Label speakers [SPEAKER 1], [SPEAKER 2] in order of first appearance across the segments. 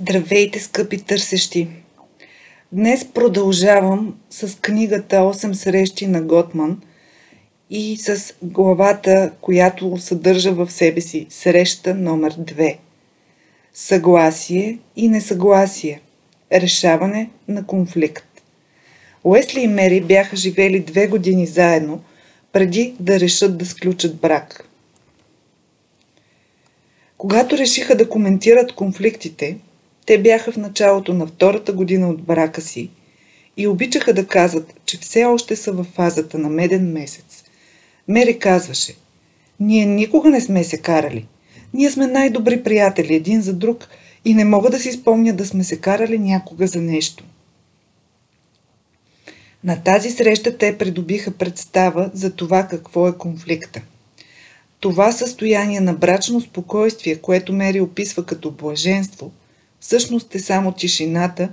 [SPEAKER 1] Здравейте, скъпи търсещи! Днес продължавам с книгата 8 срещи на Готман и с главата, която съдържа в себе си среща номер 2. Съгласие и несъгласие. Решаване на конфликт. Уесли и Мери бяха живели две години заедно, преди да решат да сключат брак. Когато решиха да коментират конфликтите, те бяха в началото на втората година от брака си и обичаха да казват, че все още са в фазата на меден месец. Мери казваше, ние никога не сме се карали. Ние сме най-добри приятели един за друг и не мога да си спомня да сме се карали някога за нещо. На тази среща те придобиха представа за това какво е конфликта. Това състояние на брачно спокойствие, което Мери описва като блаженство, всъщност е само тишината,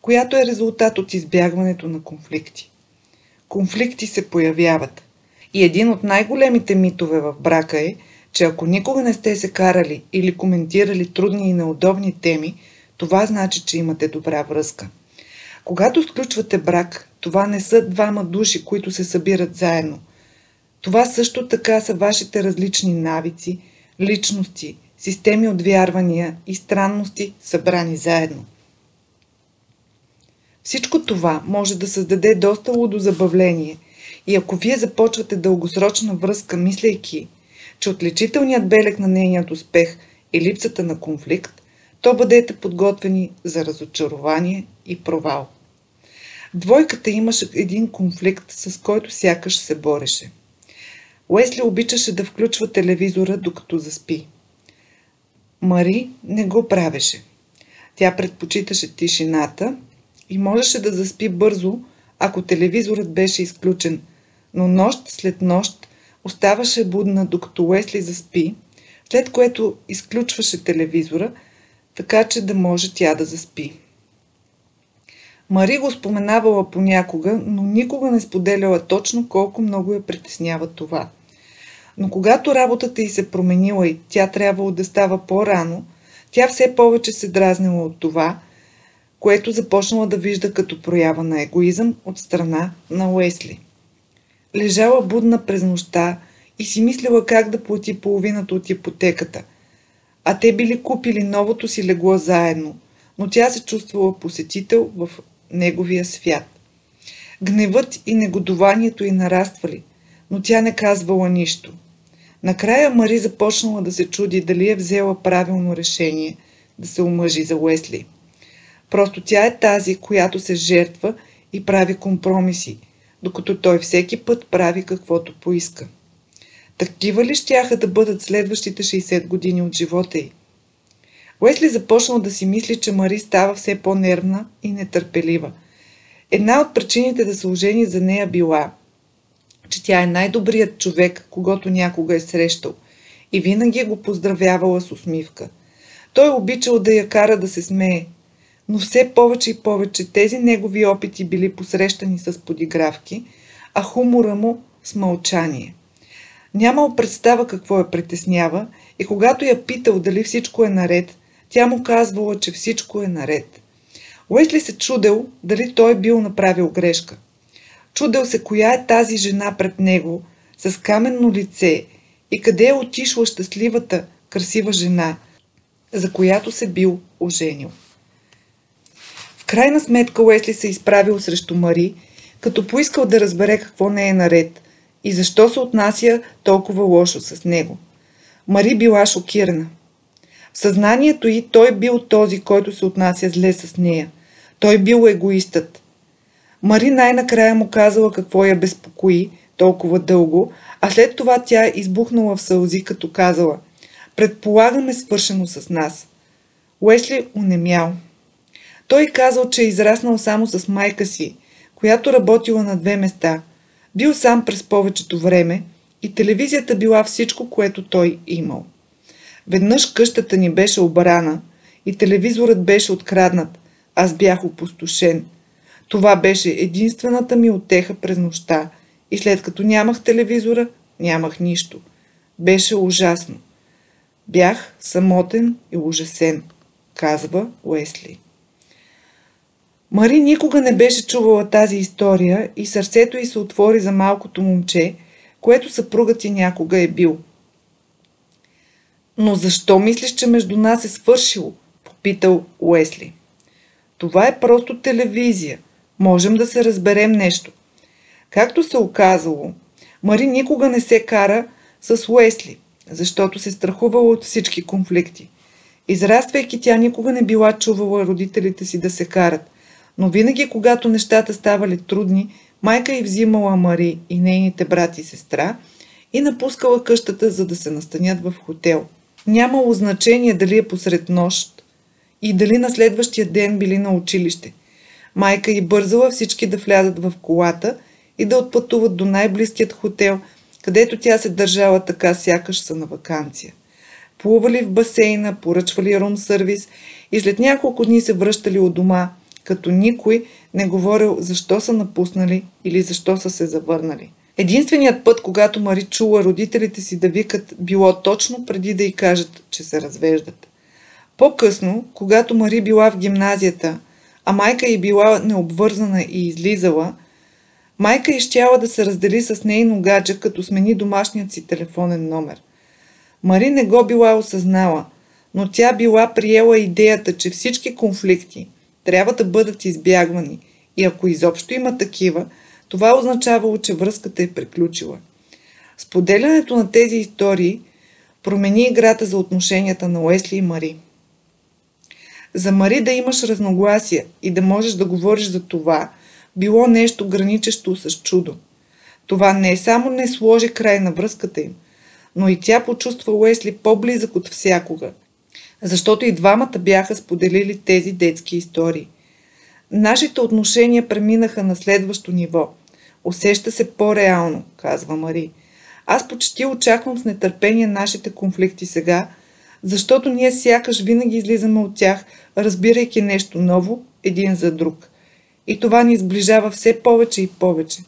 [SPEAKER 1] която е резултат от избягването на конфликти. Конфликти се появяват. И един от най-големите митове в брака е, че ако никога не сте се карали или коментирали трудни и неудобни теми, това значи, че имате добра връзка. Когато сключвате брак, това не са двама души, които се събират заедно – това също така са вашите различни навици, личности, системи от вярвания и странности, събрани заедно. Всичко това може да създаде доста лудо забавление и ако вие започвате дългосрочна връзка, мислейки, че отличителният белег на нейният успех е липсата на конфликт, то бъдете подготвени за разочарование и провал. Двойката имаше един конфликт, с който сякаш се бореше – Уесли обичаше да включва телевизора, докато заспи. Мари не го правеше. Тя предпочиташе тишината и можеше да заспи бързо, ако телевизорът беше изключен, но нощ след нощ оставаше будна, докато Уесли заспи, след което изключваше телевизора, така че да може тя да заспи. Мари го споменавала понякога, но никога не споделяла точно колко много я притеснява това – но когато работата й се променила и тя трябвало да става по-рано, тя все повече се дразнила от това, което започнала да вижда като проява на егоизъм от страна на Уесли. Лежала будна през нощта и си мислила как да плати половината от ипотеката. А те били купили новото си легло заедно, но тя се чувствала посетител в неговия свят. Гневът и негодованието й нараствали, но тя не казвала нищо. Накрая Мари започнала да се чуди дали е взела правилно решение да се омъжи за Уесли. Просто тя е тази, която се жертва и прави компромиси, докато той всеки път прави каквото поиска. Такива ли щяха да бъдат следващите 60 години от живота й? Уесли започнал да си мисли, че Мари става все по-нервна и нетърпелива. Една от причините да се ожени за нея била – че тя е най-добрият човек, когато някога е срещал и винаги го поздравявала с усмивка. Той обичал да я кара да се смее, но все повече и повече тези негови опити били посрещани с подигравки, а хумора му с мълчание. Нямал представа какво я притеснява и когато я питал дали всичко е наред, тя му казвала, че всичко е наред. Уесли се чудел дали той е бил направил грешка – Чудел се коя е тази жена пред него, с каменно лице и къде е отишла щастливата, красива жена, за която се бил оженил. В крайна сметка Уесли се изправил срещу Мари, като поискал да разбере какво не е наред и защо се отнася толкова лошо с него. Мари била шокирана. В съзнанието й той бил този, който се отнася зле с нея. Той бил егоистът. Мари най-накрая му казала какво я безпокои толкова дълго, а след това тя избухнала в сълзи, като казала «Предполагаме свършено с нас». Уесли унемял. Той казал, че е израснал само с майка си, която работила на две места. Бил сам през повечето време и телевизията била всичко, което той имал. Веднъж къщата ни беше обрана и телевизорът беше откраднат. Аз бях опустошен – това беше единствената ми отеха през нощта и след като нямах телевизора, нямах нищо. Беше ужасно. Бях самотен и ужасен. казва Уесли. Мари никога не беше чувала тази история и сърцето й се отвори за малкото момче, което съпругът ти някога е бил. Но защо мислиш, че между нас е свършило? Попитал Уесли. Това е просто телевизия. Можем да се разберем нещо. Както се оказало, Мари никога не се кара с Уесли, защото се страхувала от всички конфликти. Израствайки, тя никога не била чувала родителите си да се карат, но винаги, когато нещата ставали трудни, майка й взимала Мари и нейните брати и сестра и напускала къщата, за да се настанят в хотел. Нямало значение дали е посред нощ и дали на следващия ден били на училище. Майка й бързала всички да влязат в колата и да отпътуват до най-близкият хотел, където тя се държала така, сякаш са на вакансия. Плували в басейна, поръчвали рум сервис и след няколко дни се връщали от дома – като никой не говорил защо са напуснали или защо са се завърнали. Единственият път, когато Мари чула родителите си да викат, било точно преди да й кажат, че се развеждат. По-късно, когато Мари била в гимназията, а майка й била необвързана и излизала, майка й щяла да се раздели с нейно гадже, като смени домашният си телефонен номер. Мари не го била осъзнала, но тя била приела идеята, че всички конфликти – трябва да бъдат избягвани и ако изобщо има такива, това означавало, че връзката е приключила. Споделянето на тези истории промени играта за отношенията на Уесли и Мари. За Мари да имаш разногласия и да можеш да говориш за това, било нещо граничещо с чудо. Това не само не сложи край на връзката им, но и тя почувства Уесли по-близък от всякога защото и двамата бяха споделили тези детски истории. Нашите отношения преминаха на следващо ниво. Усеща се по-реално, казва Мари. Аз почти очаквам с нетърпение нашите конфликти сега, защото ние сякаш винаги излизаме от тях, разбирайки нещо ново един за друг. И това ни сближава все повече и повече.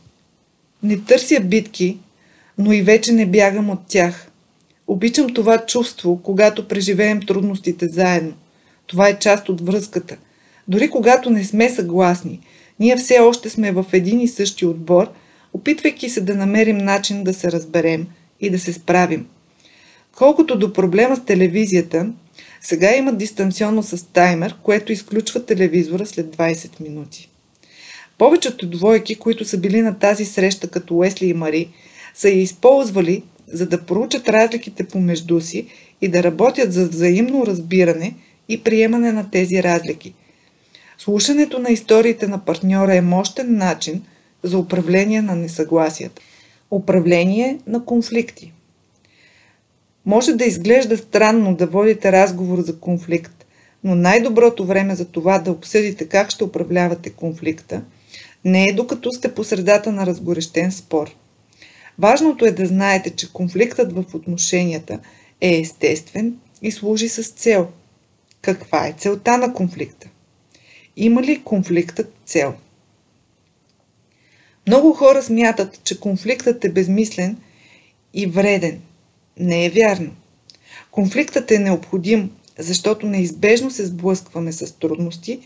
[SPEAKER 1] Не търся битки, но и вече не бягам от тях – Обичам това чувство, когато преживеем трудностите заедно. Това е част от връзката. Дори когато не сме съгласни, ние все още сме в един и същи отбор, опитвайки се да намерим начин да се разберем и да се справим. Колкото до проблема с телевизията, сега има дистанционно с таймер, което изключва телевизора след 20 минути. Повечето двойки, които са били на тази среща като Уесли и Мари, са я използвали, за да проучат разликите помежду си и да работят за взаимно разбиране и приемане на тези разлики. Слушането на историите на партньора е мощен начин за управление на несъгласията. Управление на конфликти. Може да изглежда странно да водите разговор за конфликт, но най-доброто време за това да обсъдите как ще управлявате конфликта не е докато сте по средата на разгорещен спор – Важното е да знаете, че конфликтът в отношенията е естествен и служи с цел. Каква е целта на конфликта? Има ли конфликтът цел? Много хора смятат, че конфликтът е безмислен и вреден. Не е вярно. Конфликтът е необходим, защото неизбежно се сблъскваме с трудности,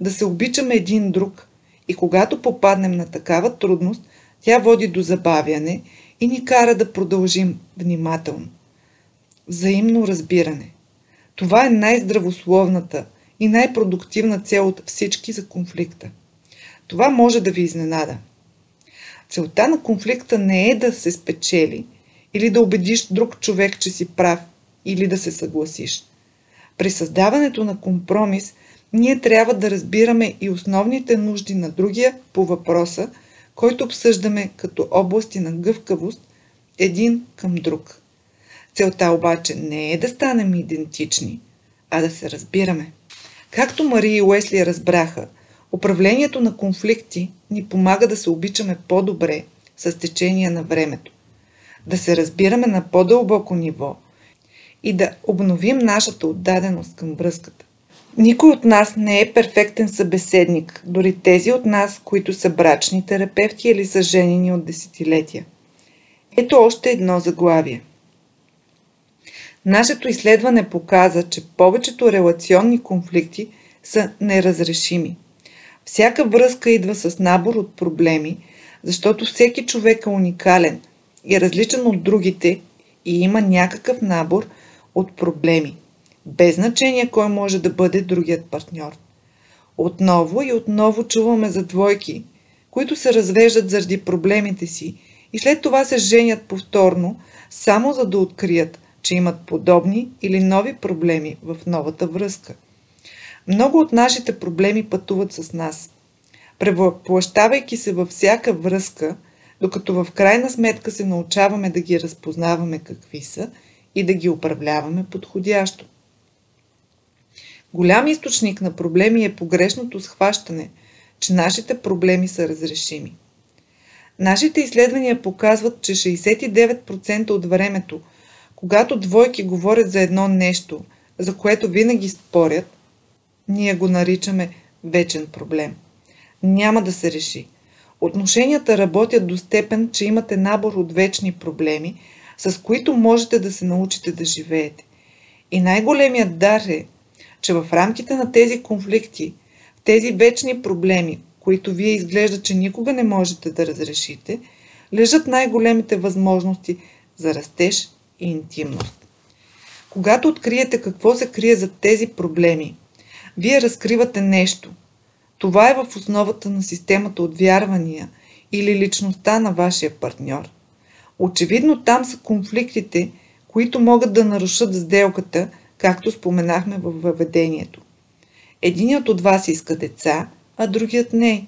[SPEAKER 1] да се обичаме един друг и когато попаднем на такава трудност, тя води до забавяне и ни кара да продължим внимателно. Взаимно разбиране. Това е най-здравословната и най-продуктивна цел от всички за конфликта. Това може да ви изненада. Целта на конфликта не е да се спечели или да убедиш друг човек, че си прав или да се съгласиш. При създаването на компромис ние трябва да разбираме и основните нужди на другия по въпроса – който обсъждаме като области на гъвкавост един към друг. Целта обаче не е да станем идентични, а да се разбираме. Както Мария и Уесли разбраха, управлението на конфликти ни помага да се обичаме по-добре с течение на времето, да се разбираме на по-дълбоко ниво и да обновим нашата отдаденост към връзката. Никой от нас не е перфектен събеседник, дори тези от нас, които са брачни терапевти или са женени от десетилетия. Ето още едно заглавие. Нашето изследване показа, че повечето релационни конфликти са неразрешими. Всяка връзка идва с набор от проблеми, защото всеки човек е уникален и различен от другите и има някакъв набор от проблеми, без значение кой може да бъде другият партньор. Отново и отново чуваме за двойки, които се развеждат заради проблемите си и след това се женят повторно, само за да открият, че имат подобни или нови проблеми в новата връзка. Много от нашите проблеми пътуват с нас. Превъплащавайки се във всяка връзка, докато в крайна сметка се научаваме да ги разпознаваме какви са и да ги управляваме подходящо. Голям източник на проблеми е погрешното схващане, че нашите проблеми са разрешими. Нашите изследвания показват, че 69% от времето, когато двойки говорят за едно нещо, за което винаги спорят, ние го наричаме вечен проблем. Няма да се реши. Отношенията работят до степен, че имате набор от вечни проблеми, с които можете да се научите да живеете. И най-големият дар е, че в рамките на тези конфликти, тези вечни проблеми, които вие изглежда, че никога не можете да разрешите, лежат най-големите възможности за растеж и интимност. Когато откриете какво се крие за тези проблеми, вие разкривате нещо. Това е в основата на системата от вярвания или личността на вашия партньор. Очевидно там са конфликтите, които могат да нарушат сделката, както споменахме във въведението. Единият от вас иска деца, а другият не.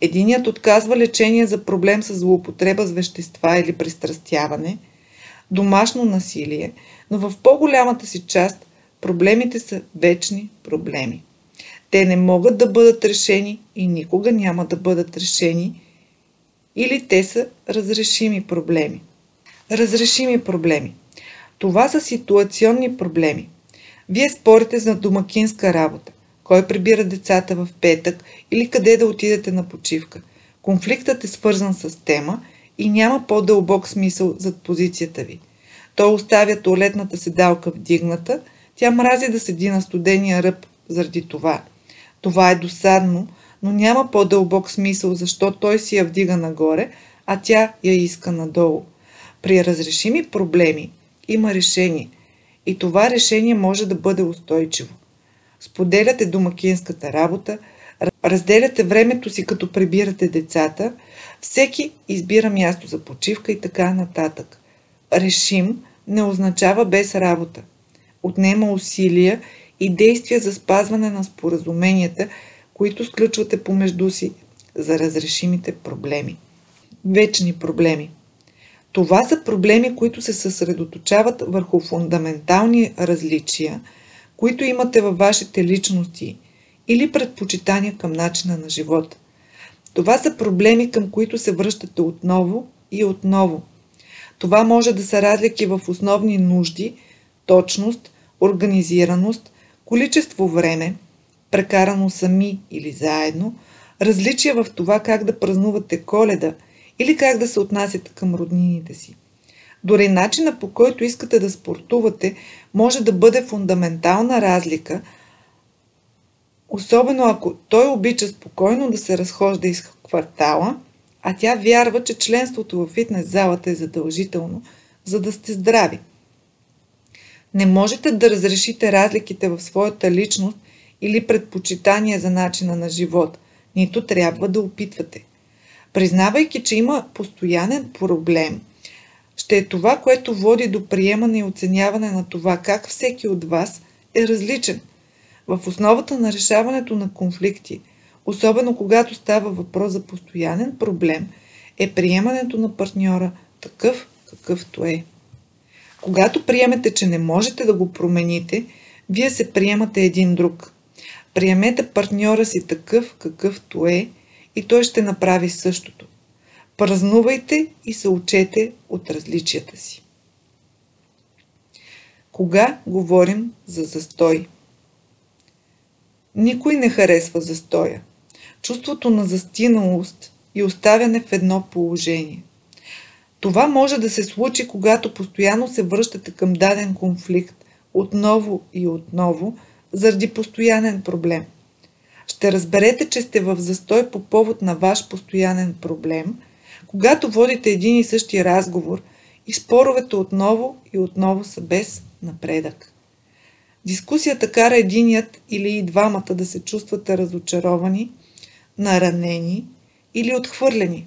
[SPEAKER 1] Единият отказва лечение за проблем с злоупотреба с вещества или пристрастяване, домашно насилие, но в по-голямата си част проблемите са вечни проблеми. Те не могат да бъдат решени и никога няма да бъдат решени, или те са разрешими проблеми. Разрешими проблеми. Това са ситуационни проблеми. Вие спорите за домакинска работа кой прибира децата в петък или къде да отидете на почивка. Конфликтът е свързан с тема и няма по-дълбок смисъл зад позицията ви. Той оставя туалетната седалка вдигната, тя мрази да седи на студения ръб заради това. Това е досадно, но няма по-дълбок смисъл, защо той си я вдига нагоре, а тя я иска надолу. При разрешими проблеми има решение и това решение може да бъде устойчиво споделяте домакинската работа, разделяте времето си като прибирате децата, всеки избира място за почивка и така нататък. Решим не означава без работа. Отнема усилия и действия за спазване на споразуменията, които сключвате помежду си за разрешимите проблеми. Вечни проблеми. Това са проблеми, които се съсредоточават върху фундаментални различия – които имате във вашите личности или предпочитания към начина на живота. Това са проблеми, към които се връщате отново и отново. Това може да са разлики в основни нужди, точност, организираност, количество време, прекарано сами или заедно, различия в това как да празнувате коледа или как да се отнасяте към роднините си. Дори начина по който искате да спортувате може да бъде фундаментална разлика, особено ако той обича спокойно да се разхожда из квартала, а тя вярва, че членството в фитнес залата е задължително, за да сте здрави. Не можете да разрешите разликите в своята личност или предпочитание за начина на живот, нито трябва да опитвате. Признавайки, че има постоянен проблем – ще е това, което води до приемане и оценяване на това как всеки от вас е различен. В основата на решаването на конфликти, особено когато става въпрос за постоянен проблем, е приемането на партньора такъв, какъвто е. Когато приемете, че не можете да го промените, вие се приемате един друг. Приемете партньора си такъв, какъвто е, и той ще направи същото. Празнувайте и се учете от различията си. Кога говорим за застой? Никой не харесва застоя. Чувството на застиналост и оставяне в едно положение. Това може да се случи, когато постоянно се връщате към даден конфликт, отново и отново, заради постоянен проблем. Ще разберете, че сте в застой по повод на ваш постоянен проблем, когато водите един и същи разговор и споровете отново и отново са без напредък. Дискусията кара единият или и двамата да се чувствате разочаровани, наранени или отхвърлени.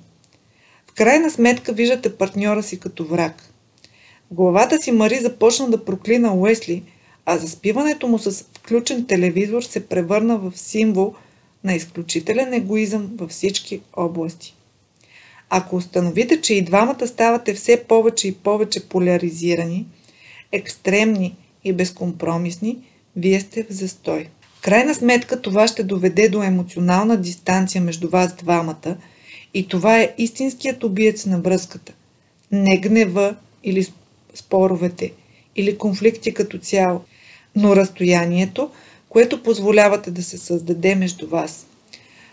[SPEAKER 1] В крайна сметка виждате партньора си като враг. Главата си Мари започна да проклина Уесли, а заспиването му с включен телевизор се превърна в символ на изключителен егоизъм във всички области. Ако установите, че и двамата ставате все повече и повече поляризирани, екстремни и безкомпромисни, вие сте в застой. В крайна сметка това ще доведе до емоционална дистанция между вас двамата и това е истинският убиец на връзката. Не гнева или споровете, или конфликти като цяло, но разстоянието, което позволявате да се създаде между вас.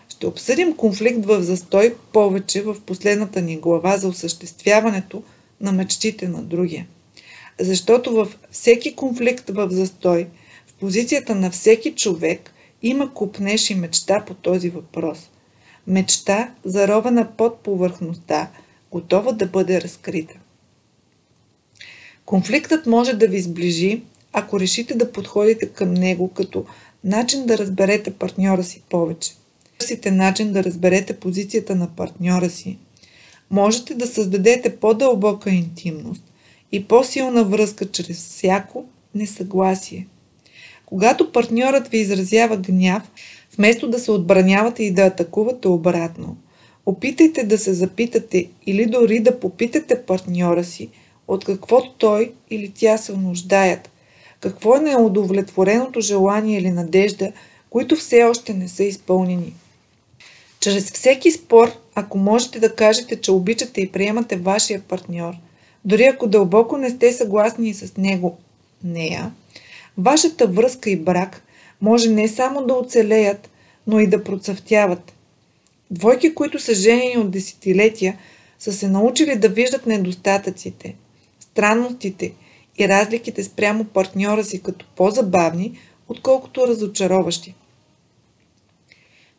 [SPEAKER 1] Ще обсъдим конфликт в застой повече в последната ни глава за осъществяването на мечтите на другия. Защото във всеки конфликт в застой, в позицията на всеки човек, има купнеш и мечта по този въпрос. Мечта, заровена под повърхността, готова да бъде разкрита. Конфликтът може да ви сближи, ако решите да подходите към него като начин да разберете партньора си повече. Търсите начин да разберете позицията на партньора си. Можете да създадете по-дълбока интимност и по-силна връзка чрез всяко несъгласие. Когато партньорът ви изразява гняв, вместо да се отбранявате и да атакувате обратно, опитайте да се запитате или дори да попитате партньора си от какво той или тя се нуждаят, какво е неудовлетвореното желание или надежда, които все още не са изпълнени. Чрез всеки спор, ако можете да кажете, че обичате и приемате вашия партньор, дори ако дълбоко не сте съгласни с него, нея, вашата връзка и брак може не само да оцелеят, но и да процъфтяват. Двойки, които са женени от десетилетия, са се научили да виждат недостатъците, странностите и разликите спрямо партньора си като по-забавни, отколкото разочароващи.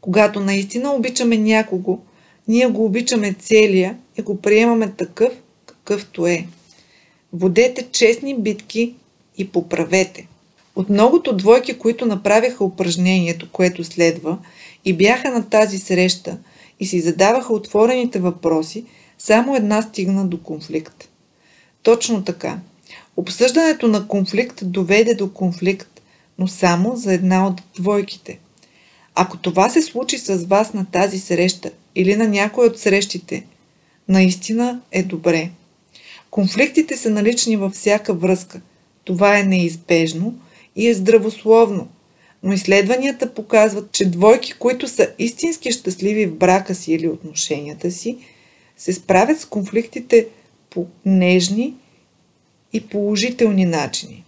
[SPEAKER 1] Когато наистина обичаме някого, ние го обичаме целия и го приемаме такъв, какъвто е. Водете честни битки и поправете. От многото двойки, които направиха упражнението, което следва, и бяха на тази среща и си задаваха отворените въпроси, само една стигна до конфликт. Точно така. Обсъждането на конфликт доведе до конфликт, но само за една от двойките. Ако това се случи с вас на тази среща или на някой от срещите, наистина е добре. Конфликтите са налични във всяка връзка. Това е неизбежно и е здравословно. Но изследванията показват, че двойки, които са истински щастливи в брака си или отношенията си, се справят с конфликтите по нежни и положителни начини.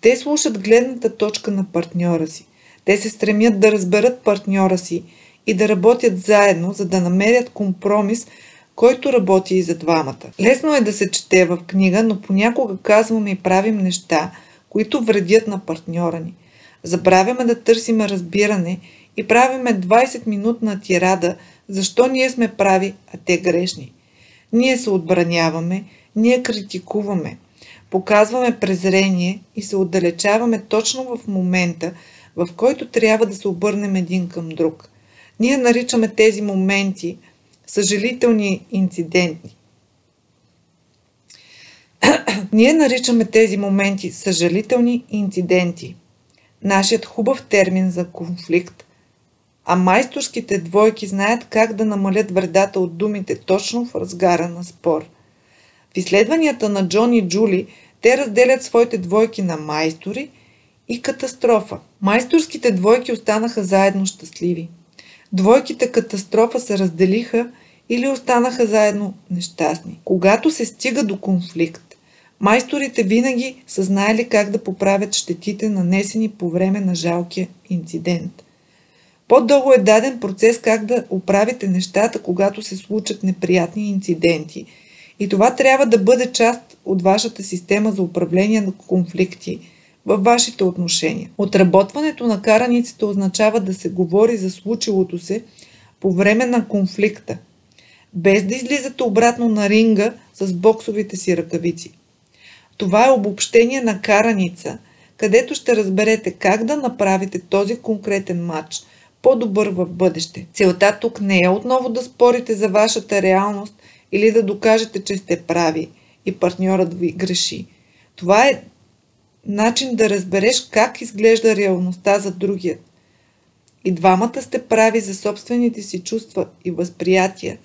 [SPEAKER 1] Те слушат гледната точка на партньора си. Те се стремят да разберат партньора си и да работят заедно, за да намерят компромис, който работи и за двамата. Лесно е да се чете в книга, но понякога казваме и правим неща, които вредят на партньора ни. Забравяме да търсиме разбиране и правиме 20-минутна тирада, защо ние сме прави, а те грешни. Ние се отбраняваме, ние критикуваме, показваме презрение и се отдалечаваме точно в момента, в който трябва да се обърнем един към друг. Ние наричаме тези моменти съжалителни инциденти. Ние наричаме тези моменти съжалителни инциденти. Нашият хубав термин за конфликт. А майсторските двойки знаят как да намалят вредата от думите точно в разгара на спор. В изследванията на Джон и Джули те разделят своите двойки на майстори и катастрофа. Майсторските двойки останаха заедно щастливи. Двойките катастрофа се разделиха или останаха заедно нещастни. Когато се стига до конфликт, майсторите винаги са знаели как да поправят щетите, нанесени по време на жалкия инцидент. По-дълго е даден процес как да оправите нещата, когато се случат неприятни инциденти И това трябва да бъде част от вашата система за управление на конфликти във вашите отношения. Отработването на караниците означава да се говори за случилото се по време на конфликта, без да излизате обратно на ринга с боксовите си ръкавици. Това е обобщение на караница, където ще разберете как да направите този конкретен матч по-добър в бъдеще. Целта тук не е отново да спорите за вашата реалност или да докажете, че сте прави и партньорът ви греши. Това е начин да разбереш как изглежда реалността за другият. И двамата сте прави за собствените си чувства и възприятия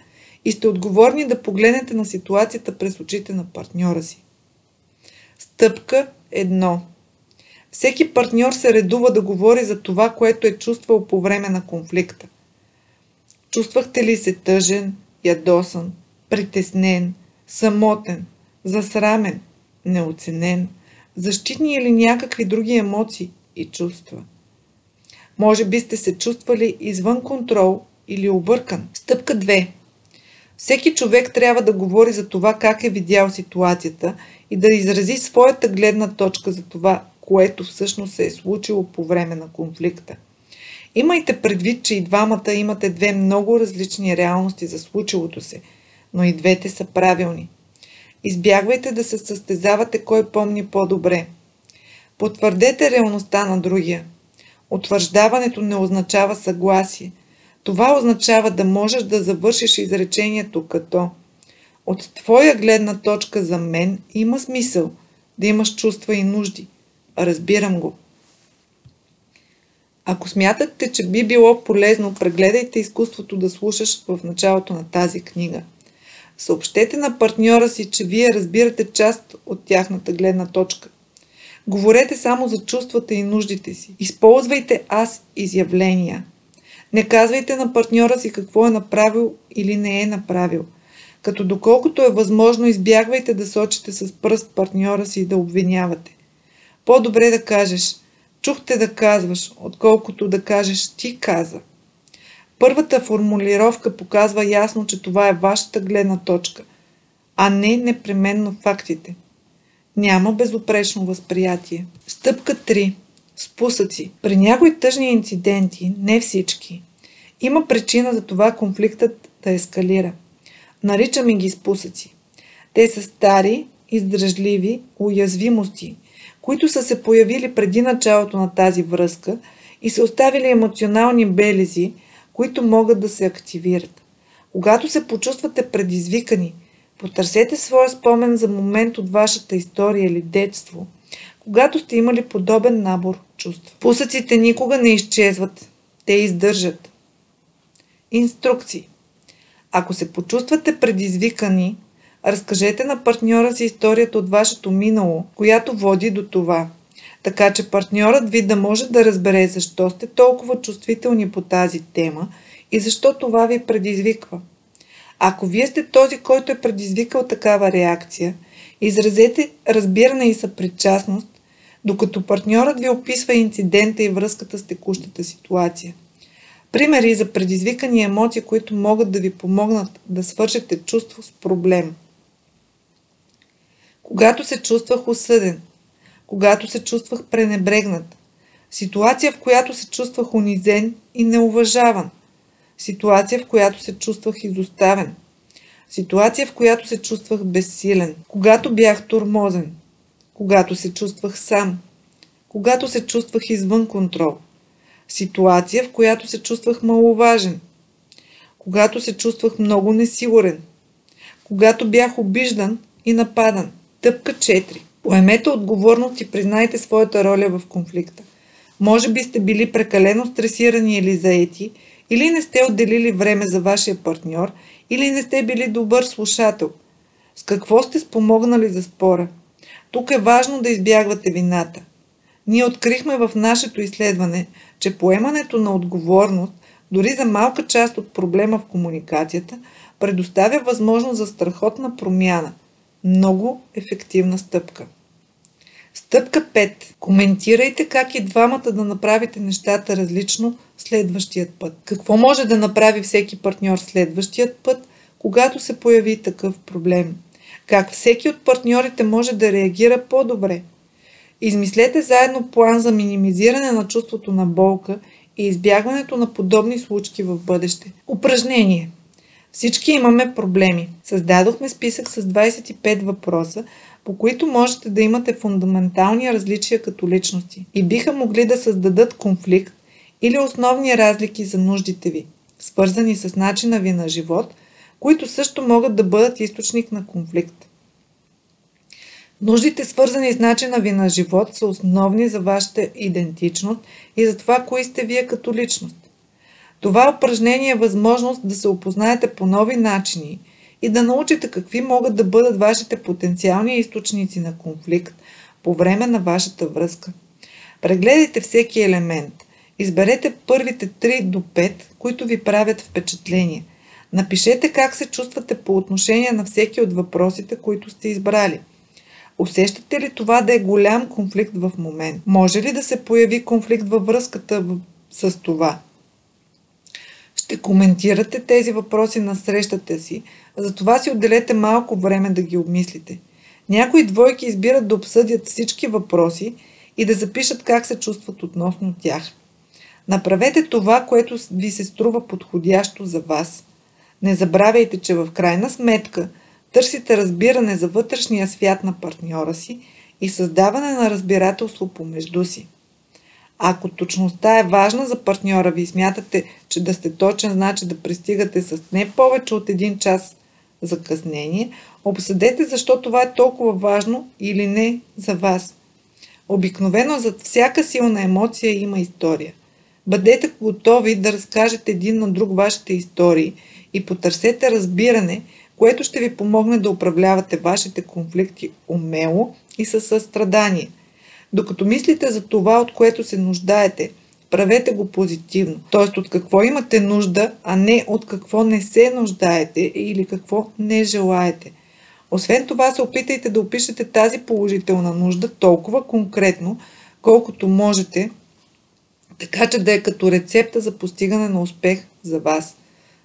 [SPEAKER 1] и сте отговорни да погледнете на ситуацията през очите на партньора си. Стъпка 1. Всеки партньор се редува да говори за това, което е чувствал по време на конфликта. Чувствахте ли се тъжен, ядосан, притеснен, самотен, засрамен, неоценен, защитни или някакви други емоции и чувства? Може би сте се чувствали извън контрол или объркан. Стъпка 2. Всеки човек трябва да говори за това как е видял ситуацията и да изрази своята гледна точка за това, което всъщност се е случило по време на конфликта. Имайте предвид, че и двамата имате две много различни реалности за случилото се, но и двете са правилни. Избягвайте да се състезавате кой помни по-добре. Потвърдете реалността на другия. Утвърждаването не означава съгласие. Това означава да можеш да завършиш изречението като От твоя гледна точка за мен има смисъл да имаш чувства и нужди. Разбирам го. Ако смятате, че би било полезно, прегледайте изкуството да слушаш в началото на тази книга. Съобщете на партньора си, че вие разбирате част от тяхната гледна точка. Говорете само за чувствата и нуждите си. Използвайте аз изявления. Не казвайте на партньора си какво е направил или не е направил. Като доколкото е възможно, избягвайте да сочите с пръст партньора си и да обвинявате. По-добре да кажеш «Чухте да казваш», отколкото да кажеш «Ти каза». Първата формулировка показва ясно, че това е вашата гледна точка, а не непременно фактите. Няма безопречно възприятие. Стъпка 3. Спусъци. При някои тъжни инциденти, не всички, има причина за това конфликтът да ескалира. Наричаме ги спусъци. Те са стари, издръжливи уязвимости, които са се появили преди началото на тази връзка и са оставили емоционални белези, които могат да се активират. Когато се почувствате предизвикани, потърсете своя спомен за момент от вашата история или детство, когато сте имали подобен набор чувства. Пусъците никога не изчезват, те издържат. Инструкции Ако се почувствате предизвикани, разкажете на партньора си историята от вашето минало, която води до това. Така че партньорът ви да може да разбере защо сте толкова чувствителни по тази тема и защо това ви предизвиква. Ако вие сте този, който е предизвикал такава реакция, изразете разбиране и съпричастност, докато партньорът ви описва инцидента и връзката с текущата ситуация. Примери за предизвикани емоции, които могат да ви помогнат да свършите чувство с проблем. Когато се чувствах осъден, когато се чувствах пренебрегнат, ситуация, в която се чувствах унизен и неуважаван, ситуация, в която се чувствах изоставен, ситуация, в която се чувствах безсилен, когато бях турмозен, когато се чувствах сам, когато се чувствах извън контрол, ситуация, в която се чувствах маловажен, когато се чувствах много несигурен, когато бях обиждан и нападан. Тъпка 4. Поемете отговорност и признайте своята роля в конфликта. Може би сте били прекалено стресирани или заети, или не сте отделили време за вашия партньор, или не сте били добър слушател. С какво сте спомогнали за спора? Тук е важно да избягвате вината. Ние открихме в нашето изследване, че поемането на отговорност, дори за малка част от проблема в комуникацията, предоставя възможност за страхотна промяна. Много ефективна стъпка. Стъпка 5. Коментирайте как и двамата да направите нещата различно следващият път. Какво може да направи всеки партньор следващият път, когато се появи такъв проблем? Как всеки от партньорите може да реагира по-добре. Измислете заедно план за минимизиране на чувството на болка и избягването на подобни случки в бъдеще. Упражнение. Всички имаме проблеми. Създадохме списък с 25 въпроса, по които можете да имате фундаментални различия като личности и биха могли да създадат конфликт или основни разлики за нуждите ви, свързани с начина ви на живот, които също могат да бъдат източник на конфликт. Нуждите, свързани с начина ви на живот, са основни за вашата идентичност и за това, кои сте вие като личност. Това упражнение е възможност да се опознаете по нови начини и да научите какви могат да бъдат вашите потенциални източници на конфликт по време на вашата връзка. Прегледайте всеки елемент. Изберете първите 3 до 5, които ви правят впечатление. Напишете как се чувствате по отношение на всеки от въпросите, които сте избрали – Усещате ли това да е голям конфликт в момент? Може ли да се появи конфликт във връзката с това? Ще коментирате тези въпроси на срещата си, затова си отделете малко време да ги обмислите. Някои двойки избират да обсъдят всички въпроси и да запишат как се чувстват относно тях. Направете това, което ви се струва подходящо за вас. Не забравяйте, че в крайна сметка – Търсите разбиране за вътрешния свят на партньора си и създаване на разбирателство помежду си. Ако точността е важна за партньора ви и смятате, че да сте точен значи да пристигате с не повече от един час закъснение, обсъдете защо това е толкова важно или не за вас. Обикновено зад всяка силна емоция има история. Бъдете готови да разкажете един на друг вашите истории и потърсете разбиране – което ще ви помогне да управлявате вашите конфликти умело и със състрадание. Докато мислите за това, от което се нуждаете, правете го позитивно. Т.е. от какво имате нужда, а не от какво не се нуждаете или какво не желаете. Освен това се опитайте да опишете тази положителна нужда толкова конкретно, колкото можете, така че да е като рецепта за постигане на успех за вас.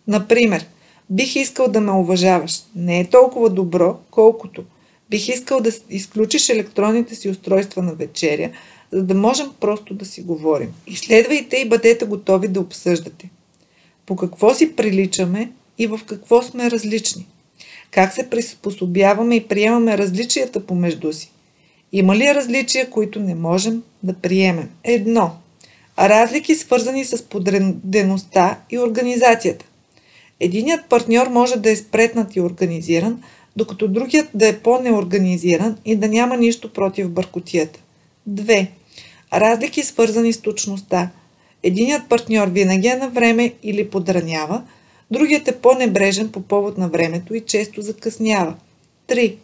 [SPEAKER 1] Например, Бих искал да ме уважаваш. Не е толкова добро, колкото. Бих искал да изключиш електронните си устройства на вечеря, за да можем просто да си говорим. Изследвайте и бъдете готови да обсъждате. По какво си приличаме и в какво сме различни. Как се приспособяваме и приемаме различията помежду си. Има ли различия, които не можем да приемем? Едно. Разлики свързани с подредеността и организацията. Единият партньор може да е спретнат и организиран, докато другият да е по-неорганизиран и да няма нищо против бъркотията. 2. Разлики свързани с точността. Единият партньор винаги е на време или подранява, другият е по-небрежен по повод на времето и често закъснява. 3.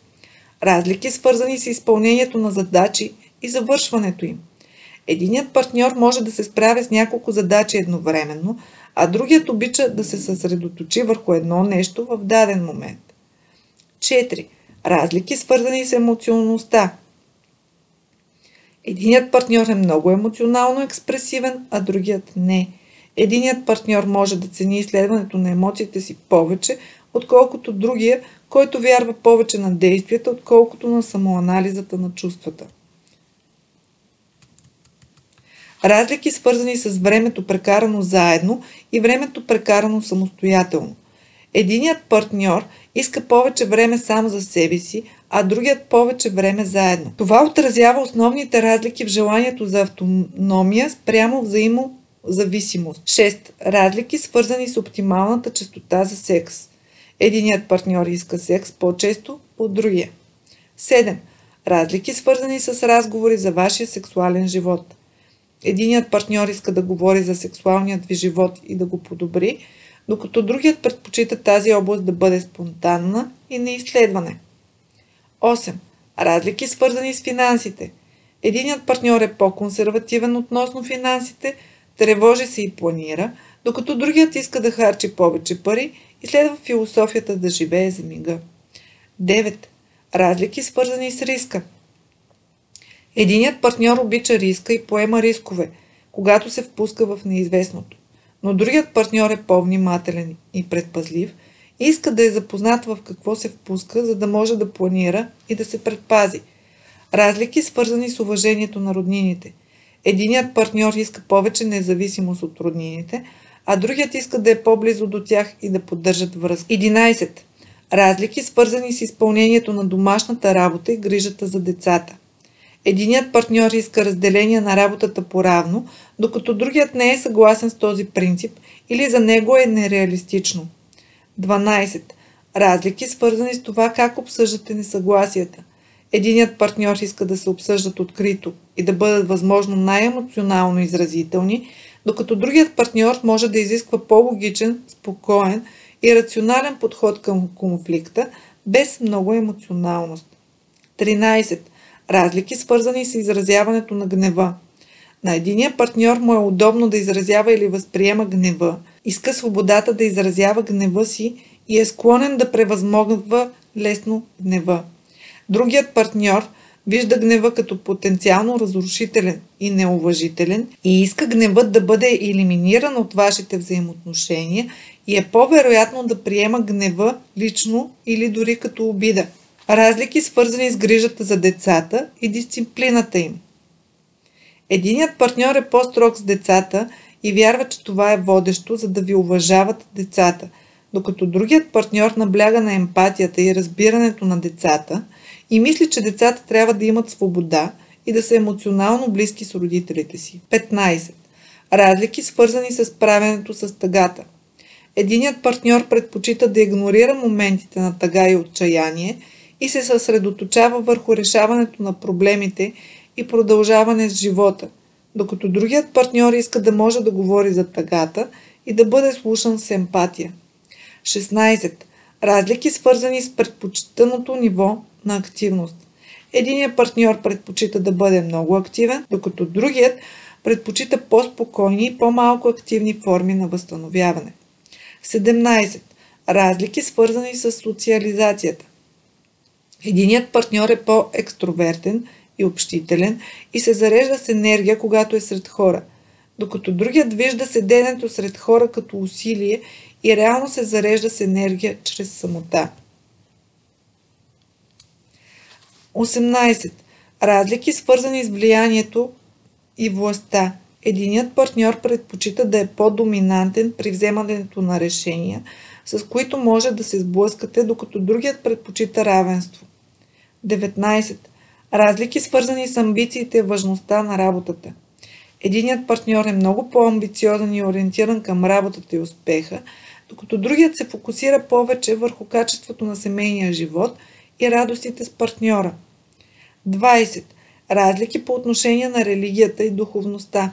[SPEAKER 1] Разлики свързани с изпълнението на задачи и завършването им. Единият партньор може да се справя с няколко задачи едновременно, а другият обича да се съсредоточи върху едно нещо в даден момент. 4. Разлики свързани с емоционалността. Единият партньор е много емоционално експресивен, а другият не. Единият партньор може да цени изследването на емоциите си повече, отколкото другия, който вярва повече на действията, отколкото на самоанализата на чувствата. Разлики свързани с времето прекарано заедно и времето прекарано самостоятелно. Единият партньор иска повече време сам за себе си, а другият повече време заедно. Това отразява основните разлики в желанието за автономия спрямо взаимозависимост. 6. Разлики свързани с оптималната частота за секс. Единият партньор иска секс по-често от другия. 7. Разлики свързани с разговори за вашия сексуален живот. Единият партньор иска да говори за сексуалният ви живот и да го подобри, докато другият предпочита тази област да бъде спонтанна и на изследване. 8. Разлики свързани с финансите. Единият партньор е по-консервативен относно финансите, тревожи се и планира, докато другият иска да харчи повече пари и следва философията да живее за мига. 9. Разлики свързани с риска. Единият партньор обича риска и поема рискове, когато се впуска в неизвестното. Но другият партньор е по-внимателен и предпазлив иска да е запознат в какво се впуска, за да може да планира и да се предпази. Разлики свързани с уважението на роднините. Единият партньор иска повече независимост от роднините, а другият иска да е по-близо до тях и да поддържат връзка. 11. Разлики свързани с изпълнението на домашната работа и грижата за децата. Единият партньор иска разделение на работата по-равно, докато другият не е съгласен с този принцип или за него е нереалистично. 12. Разлики свързани с това как обсъждате несъгласията. Единият партньор иска да се обсъждат открито и да бъдат възможно най-емоционално изразителни, докато другият партньор може да изисква по-логичен, спокоен и рационален подход към конфликта, без много емоционалност. 13. Разлики свързани с изразяването на гнева. На единия партньор му е удобно да изразява или възприема гнева, иска свободата да изразява гнева си и е склонен да превъзмогва лесно гнева. Другият партньор вижда гнева като потенциално разрушителен и неуважителен и иска гневът да бъде елиминиран от вашите взаимоотношения и е по-вероятно да приема гнева лично или дори като обида. Разлики свързани с грижата за децата и дисциплината им. Единият партньор е по-строг с децата и вярва, че това е водещо, за да ви уважават децата, докато другият партньор набляга на емпатията и разбирането на децата и мисли, че децата трябва да имат свобода и да са емоционално близки с родителите си. 15. Разлики свързани с правенето с тъгата. Единият партньор предпочита да игнорира моментите на тъга и отчаяние и се съсредоточава върху решаването на проблемите и продължаване с живота, докато другият партньор иска да може да говори за тъгата и да бъде слушан с емпатия. 16. Разлики свързани с предпочитаното ниво на активност. Единият партньор предпочита да бъде много активен, докато другият предпочита по-спокойни и по-малко активни форми на възстановяване. 17. Разлики свързани с социализацията. Единият партньор е по-екстровертен и общителен и се зарежда с енергия, когато е сред хора, докато другият вижда седенето сред хора като усилие и реално се зарежда с енергия чрез самота. 18. Разлики свързани с влиянието и властта. Единият партньор предпочита да е по-доминантен при вземането на решения, с които може да се сблъскате, докато другият предпочита равенство. 19. Разлики свързани с амбициите и важността на работата. Единият партньор е много по-амбициозен и ориентиран към работата и успеха, докато другият се фокусира повече върху качеството на семейния живот и радостите с партньора. 20. Разлики по отношение на религията и духовността.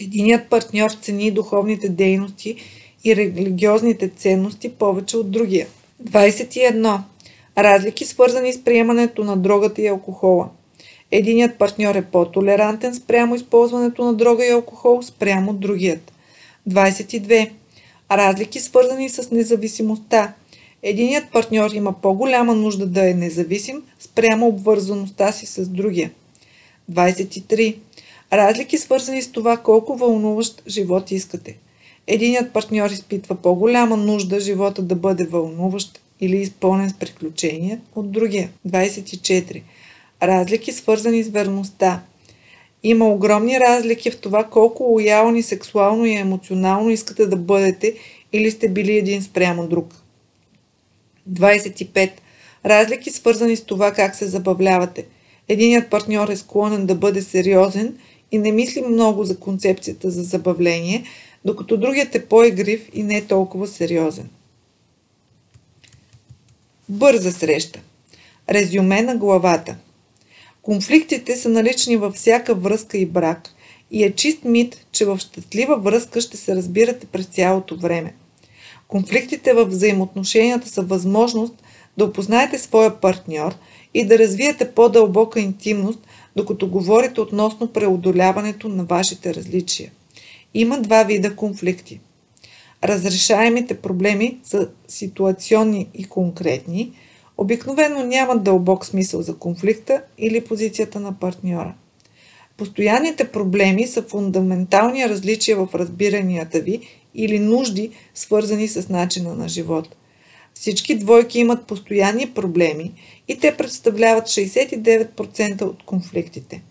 [SPEAKER 1] Единият партньор цени духовните дейности и религиозните ценности повече от другия. 21. Разлики свързани с приемането на дрогата и алкохола. Единият партньор е по-толерантен спрямо използването на дрога и алкохол спрямо другият. 22. Разлики свързани с независимостта. Единият партньор има по-голяма нужда да е независим спрямо обвързаността си с другия. 23. Разлики свързани с това колко вълнуващ живот искате. Единият партньор изпитва по-голяма нужда живота да бъде вълнуващ или изпълнен с приключения от другия. 24. Разлики свързани с верността. Има огромни разлики в това колко лоялни сексуално и емоционално искате да бъдете или сте били един спрямо друг. 25. Разлики свързани с това как се забавлявате. Единият партньор е склонен да бъде сериозен и не мисли много за концепцията за забавление, докато другият е по-игрив и не е толкова сериозен. Бърза среща. Резюме на главата. Конфликтите са налични във всяка връзка и брак и е чист мит, че в щастлива връзка ще се разбирате през цялото време. Конфликтите в взаимоотношенията са възможност да опознаете своя партньор и да развиете по-дълбока интимност, докато говорите относно преодоляването на вашите различия. Има два вида конфликти – Разрешаемите проблеми са ситуационни и конкретни, обикновено нямат дълбок смисъл за конфликта или позицията на партньора. Постоянните проблеми са фундаментални различия в разбиранията ви или нужди, свързани с начина на живот. Всички двойки имат постоянни проблеми и те представляват 69% от конфликтите.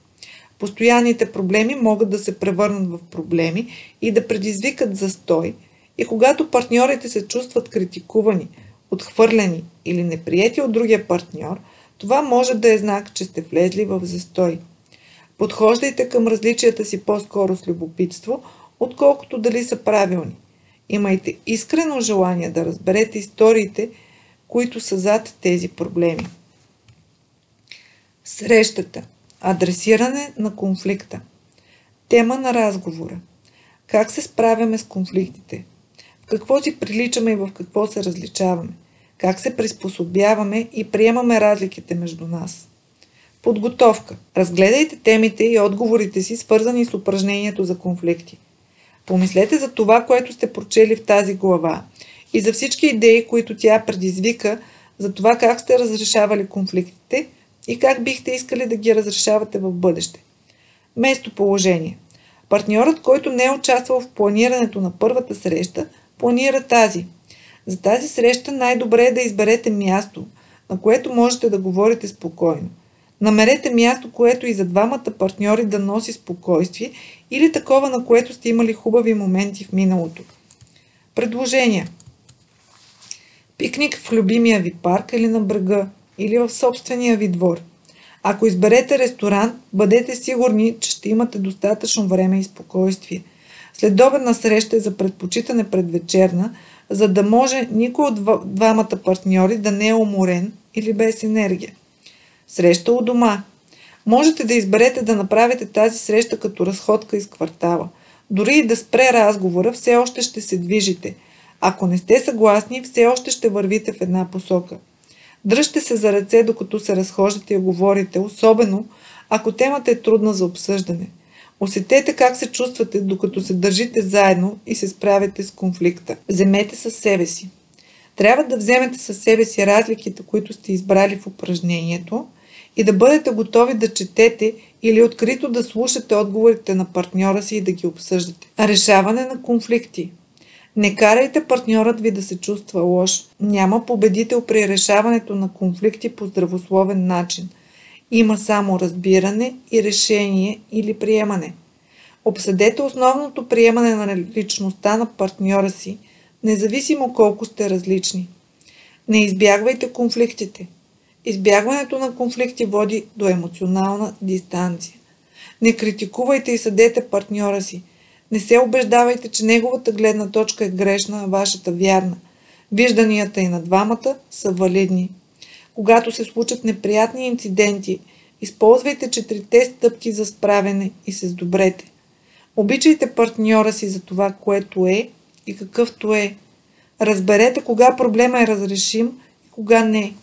[SPEAKER 1] Постоянните проблеми могат да се превърнат в проблеми и да предизвикат застой и когато партньорите се чувстват критикувани, отхвърлени или неприяти от другия партньор, това може да е знак, че сте влезли в застой. Подхождайте към различията си по-скоро с любопитство, отколкото дали са правилни. Имайте искрено желание да разберете историите, които са зад тези проблеми. Срещата. Адресиране на конфликта. Тема на разговора. Как се справяме с конфликтите? Какво си приличаме и в какво се различаваме? Как се приспособяваме и приемаме разликите между нас? Подготовка. Разгледайте темите и отговорите си, свързани с упражнението за конфликти. Помислете за това, което сте прочели в тази глава и за всички идеи, които тя предизвика, за това как сте разрешавали конфликтите и как бихте искали да ги разрешавате в бъдеще. Местоположение. Партньорът, който не е участвал в планирането на първата среща, планира тази. За тази среща най-добре е да изберете място, на което можете да говорите спокойно. Намерете място, което и за двамата партньори да носи спокойствие или такова, на което сте имали хубави моменти в миналото. Предложения. Пикник в любимия ви парк или на брега, или в собствения ви двор. Ако изберете ресторант, бъдете сигурни, че ще имате достатъчно време и спокойствие. Следобедна среща е за предпочитане пред вечерна, за да може никой от двамата партньори да не е уморен или без енергия. Среща у дома. Можете да изберете да направите тази среща като разходка из квартала. Дори и да спре разговора, все още ще се движите. Ако не сте съгласни, все още ще вървите в една посока. Дръжте се за ръце, докато се разхождате и говорите, особено ако темата е трудна за обсъждане. Усетете как се чувствате, докато се държите заедно и се справяте с конфликта. Вземете със себе си. Трябва да вземете със себе си разликите, които сте избрали в упражнението и да бъдете готови да четете или открито да слушате отговорите на партньора си и да ги обсъждате. Решаване на конфликти. Не карайте партньорът ви да се чувства лош. Няма победител при решаването на конфликти по здравословен начин. Има само разбиране и решение или приемане. Обсъдете основното приемане на личността на партньора си, независимо колко сте различни. Не избягвайте конфликтите. Избягването на конфликти води до емоционална дистанция. Не критикувайте и съдете партньора си. Не се убеждавайте, че неговата гледна точка е грешна, а вашата вярна. Вижданията и на двамата са валидни. Когато се случат неприятни инциденти, използвайте четирите стъпки за справяне и се сдобрете. Обичайте партньора си за това, което е и какъвто е. Разберете кога проблема е разрешим и кога не.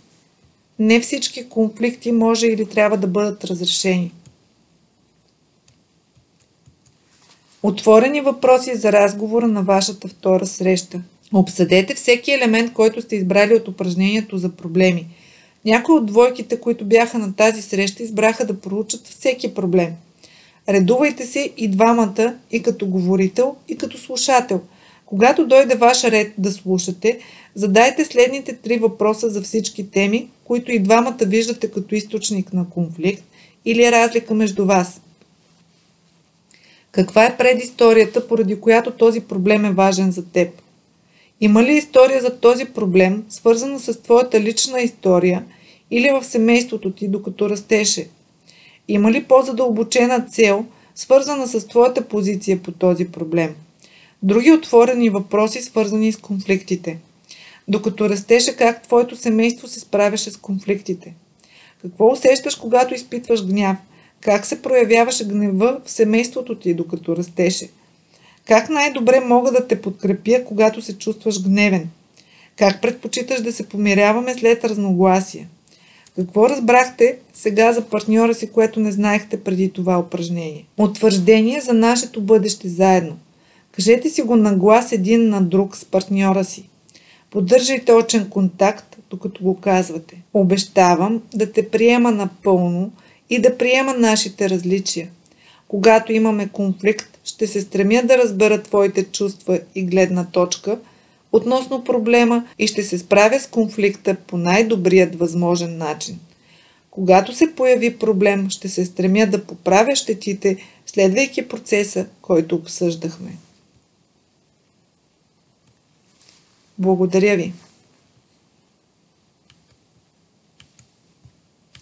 [SPEAKER 1] Не всички конфликти може или трябва да бъдат разрешени. Отворени въпроси за разговора на вашата втора среща. Обсъдете всеки елемент, който сте избрали от упражнението за проблеми. Някои от двойките, които бяха на тази среща, избраха да проучат всеки проблем. Редувайте се и двамата, и като говорител, и като слушател. Когато дойде ваш ред да слушате, задайте следните три въпроса за всички теми, които и двамата виждате като източник на конфликт или разлика между вас. Каква е предисторията, поради която този проблем е важен за теб? Има ли история за този проблем, свързана с твоята лична история или в семейството ти, докато растеше? Има ли по-задълбочена цел, свързана с твоята позиция по този проблем? Други отворени въпроси, свързани с конфликтите. Докато растеше, как твоето семейство се справяше с конфликтите? Какво усещаш, когато изпитваш гняв? Как се проявяваше гнева в семейството ти, докато растеше? Как най-добре мога да те подкрепя, когато се чувстваш гневен? Как предпочиташ да се помиряваме след разногласия? Какво разбрахте сега за партньора си, което не знаехте преди това упражнение? Утвърждение за нашето бъдеще заедно. Кажете си го на глас един на друг с партньора си. Поддържайте очен контакт, докато го казвате. Обещавам да те приема напълно и да приема нашите различия. Когато имаме конфликт, ще се стремя да разбера твоите чувства и гледна точка, относно проблема и ще се справя с конфликта по най-добрият възможен начин. Когато се появи проблем, ще се стремя да поправя щетите, следвайки процеса, който обсъждахме. Благодаря ви!